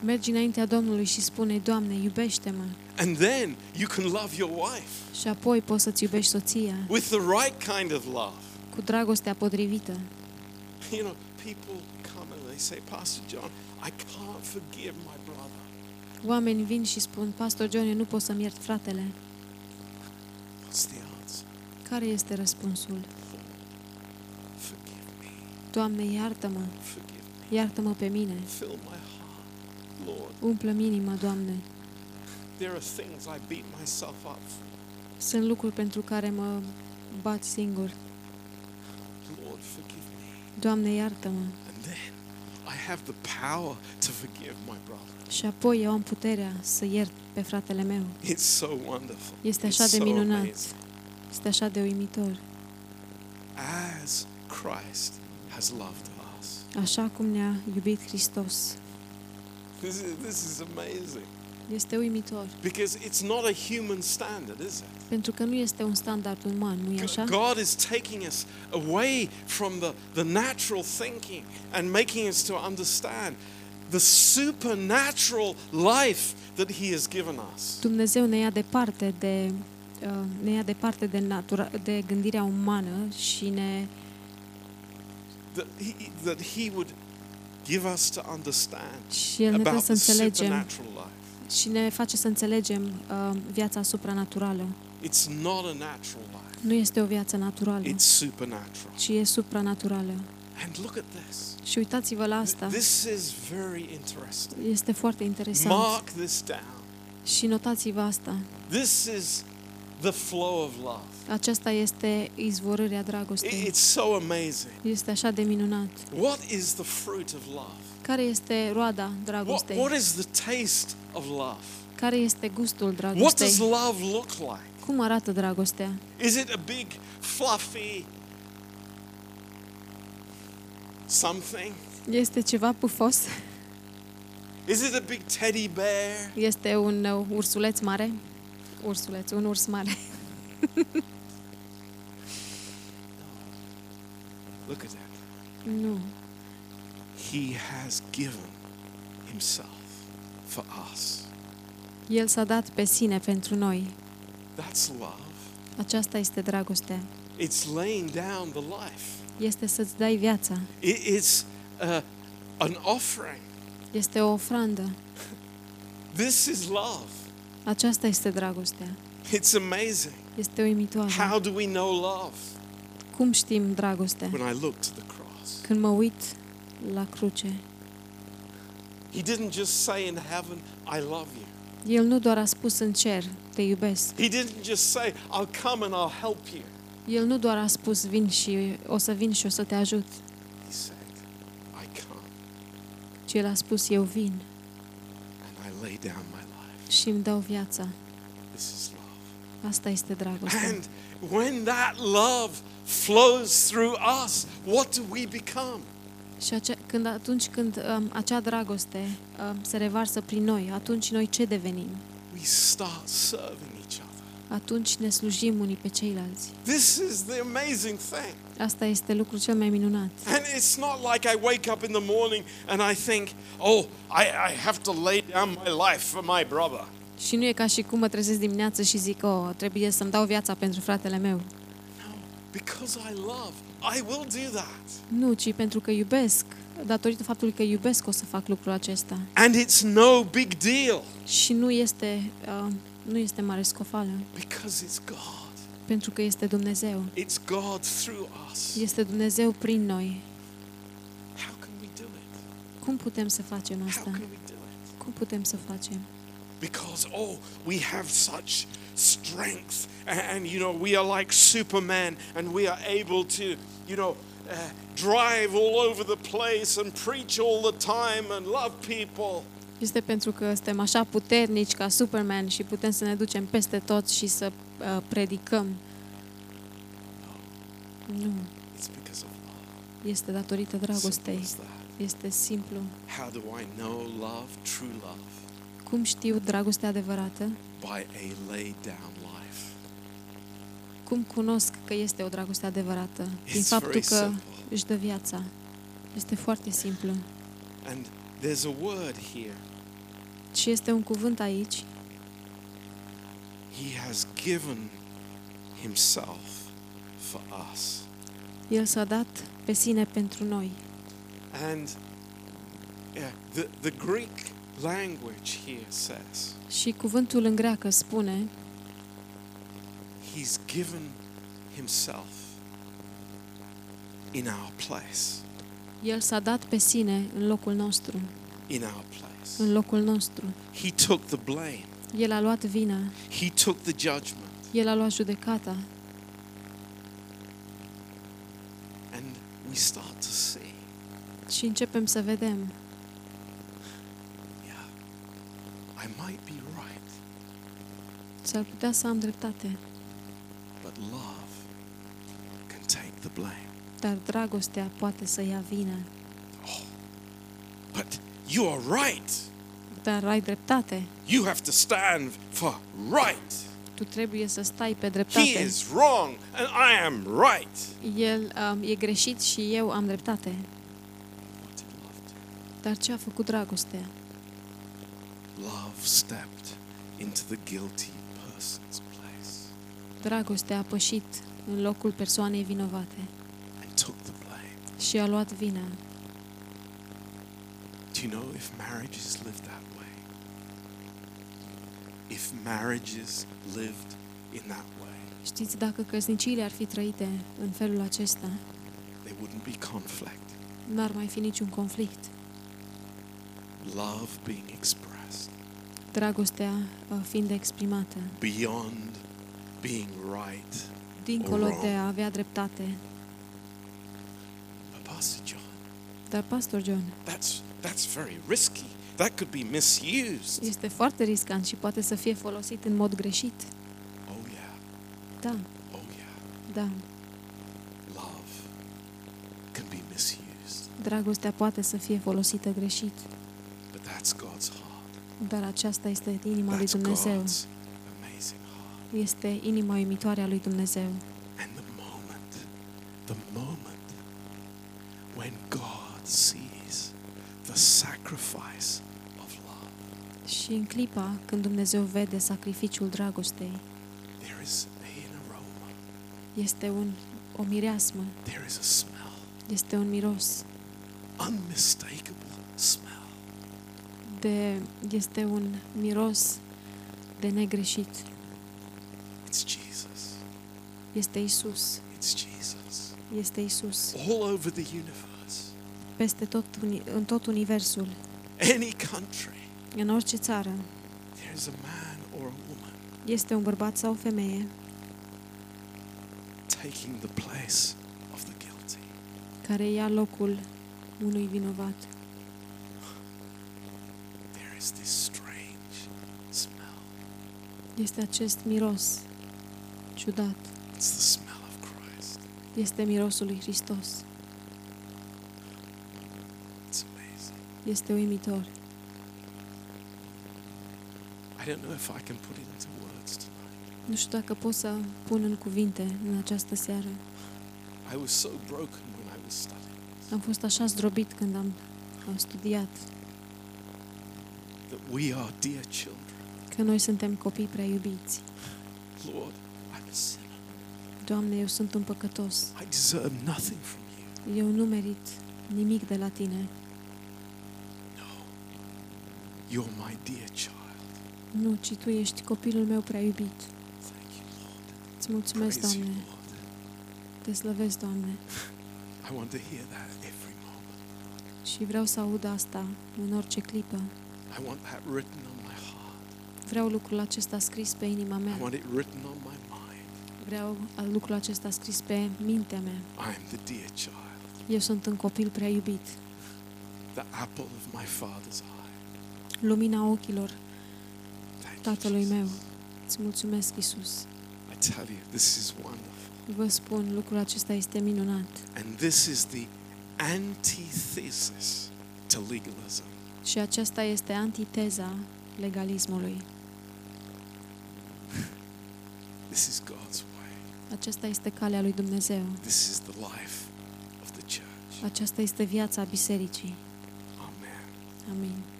Mergi înaintea Domnului și spune, Doamne, iubește-mă. And then you can love your wife Și apoi poți să-ți iubești soția with the right kind of love. cu dragostea potrivită. You know, people come and they say, Pastor John, I can't forgive my brother. Oamenii vin și spun, Pastor John, eu nu pot să-mi iert fratele. What's the answer? Care este răspunsul? Forgive me. Doamne, iartă-mă, Forgive me. iartă-mă pe mine. Fill my heart, Lord. Umplă-mi inima, Doamne. There are things I beat myself up for. Sunt lucruri pentru care mă bat singur. Lord, forgive me. Doamne, iartă-mă. And then I have the power to forgive my brother. Și apoi eu am puterea să iert pe fratele meu. It's so wonderful. Este It's așa de so minunat. amazing. Este așa de uimitor. As Christ has loved us. Așa cum ne-a iubit Hristos. This is, this is amazing. Este uimitor. Because it's not a human standard, is it? Pentru că nu este un standard uman, nu e așa? God is taking us away from the, the natural thinking and making us to understand the supernatural life that He has given us. Dumnezeu ne ia departe de uh, ne ia departe de, natura, de gândirea umană și ne That He, that he would give us to understand și El ne dă about să the înțelegem supernatural life. și ne face să înțelegem uh, viața supranaturală. It's not a natural life, Nu este o viață naturală, it's supernatural. ci e supranaturală. And look at this. Și uitați-vă la asta. This is very interesting. Este foarte interesant. Mark this down. Și notați-vă asta. This is the flow of love. Aceasta este izvorârea I- dragostei. It's so amazing. Este așa de minunat. What is the fruit of love? Care este roada What, dragostei? what is the taste of love? Care este gustul What dragostei? does love look like? Cum arată dragostea? Is it a big, fluffy something? Este ceva pufos? Is it a big teddy bear? Este un uh, ursuleț mare? Ursuleț, un urs mare. Look at that. Nu. He has given himself for us. El s-a dat pe sine pentru noi. That's love. Aceasta este dragostea. It's laying down the life. Este să-ți dai viața. It- It's uh, an offering. Este o ofrandă. This is love. Aceasta este dragostea. It's amazing. Este uimitoare. How do we know love? Cum știm dragostea? When I look to the cross. Când mă uit la cruce, He didn't just say in heaven, I love you. El nu doar a spus în cer, te iubesc. He didn't just say, I'll come and I'll help you. El nu doar a spus, vin și o să vin și o să te ajut, He said, I come ci El a spus, eu vin and I lay down my life. Și îmi dau viața. This is love. Asta este dragostea. And when that love flows through us, what do we become? Și ace- când, atunci când um, acea dragoste um, se revarsă prin noi, atunci noi ce devenim? We start serving each other. Atunci ne slujim unii pe ceilalți. This is the amazing thing. Asta este lucrul cel mai minunat. And it's not like I wake up in the morning and I think, oh, I, I have to lay down my life for my brother. Și nu e ca și cum mă trezesc dimineață și zic, oh, trebuie să-mi dau viața pentru fratele meu. No, because I love, I will do that. Nu, ci pentru că iubesc. Datorită faptului că iubesc o să fac lucrul acesta. And it's no big deal Și nu este, uh, nu este mare scofală, because it's God. pentru că este Dumnezeu. It's God through us. Este Dumnezeu prin noi. How can we do it? Cum putem să facem How asta? can we do it? Cum putem să facem? Because, oh, we have such strength. And, and, you know, we are like Superman and we are able to, you know, uh, drive all over the place and preach all the time and love people. Este pentru că suntem așa puternici ca Superman și putem să ne ducem peste tot și să uh, predicăm. Nu, It's because of love. este datorită Simple dragostei. as that. Este simplu. How do I know love, true love? Cum știu dragostea adevărată? By a laid down life. Cum cunosc că este o dragoste adevărată? Din It's faptul very că simple. își dă viața. Este foarte simplu. And there's a word here. Și este un cuvânt aici. He has given himself for us. El s-a dat pe sine pentru noi. And yeah, the, the Greek language here says Și cuvântul în greacă spune he's given himself in our place. El s-a dat pe sine în locul nostru, In our place. în locul nostru. He took the blame. El a luat vina, He took the judgment. El a luat judecata And we start to see, și începem să vedem, yeah, I might be right, s-ar putea să am dreptate, dar dragostea poate să ia vina. But you are right. Dar ai dreptate, You have to stand for right. tu trebuie să stai pe He dreptate. is wrong and I am right. El um, e greșit și eu am dreptate. What did love do? Dar ce a făcut dragostea? Love stepped into the guilty person's place Dragostea a pășit în locul persoanei vinovate and took the blame. Și a luat vina. Do you know if marriages lived that way? If marriages lived in that way, Știți, dacă căsniciile ar fi trăite în felul acesta, there wouldn't be conflict. n-ar mai fi niciun conflict. Love being expressed Dragostea uh, fiind exprimată, beyond being right. dincolo Wrong. de a avea dreptate. Dar, Pastor John, that's that's very risky. That could be misused. este foarte riscant și poate să fie folosit în mod greșit. Oh yeah. Da, Oh yeah. da, Love can be misused. dragostea poate să fie folosită greșit, But that's God's heart. dar aceasta este inima lui That's Dumnezeu. God's amazing heart. Este inima uimitoare a lui Dumnezeu. Clipa când Dumnezeu vede sacrificiul dragostei, there is an aroma, este un, o mireasmă, there is a smell, este un miros, unmistakable smell. de, este un miros de negreșit. It's Jesus. Este Isus, It's Jesus. este Isus. All over the universe, Peste tot, uni- în tot universul, any country, în orice țară, there is a man or a woman este un bărbat sau o femeie taking the place of the guilty. care ia locul unui vinovat. There is this strange smell. Este acest miros ciudat. It's the smell of Christ. Este mirosul lui Hristos. It's amazing. Este uimitor. I don't know if I can put it into words tonight. Nu știu dacă pot să pun în cuvinte în această seară. I was so broken when I was studying. Am fost așa zdrobit când am, am studiat That we are dear children. că noi suntem copii prea iubiți. Lord, I'm a sinner. Doamne, eu sunt un păcătos. I deserve nothing from you. Eu nu merit nimic de la Tine. No. You're my dear child. Nu, ci Tu ești copilul meu prea iubit. Thank you, Lord. Îți mulțumesc, Praise you, Doamne. Lord. Te slăvesc, Doamne. I want to hear that every moment. Și vreau să aud asta în orice clipă. I want that written on my heart. Vreau lucrul acesta scris pe inima I mea. want it written on my mind. Vreau lucrul acesta scris pe mintea mea. I am the dear child, Eu sunt un copil prea iubit. the apple of my father's eye. Lumina ochilor Thank you, Tatălui Jesus. meu. Îți mulțumesc, Isus. I tell you, this is wonderful. Vă spun, lucrul acesta este minunat. And this is the antithesis to legalism. Și aceasta este antiteza legalismului. This is God's way. Aceasta este calea lui Dumnezeu. This is the life of the church. Aceasta este viața bisericii. Amen. Amin.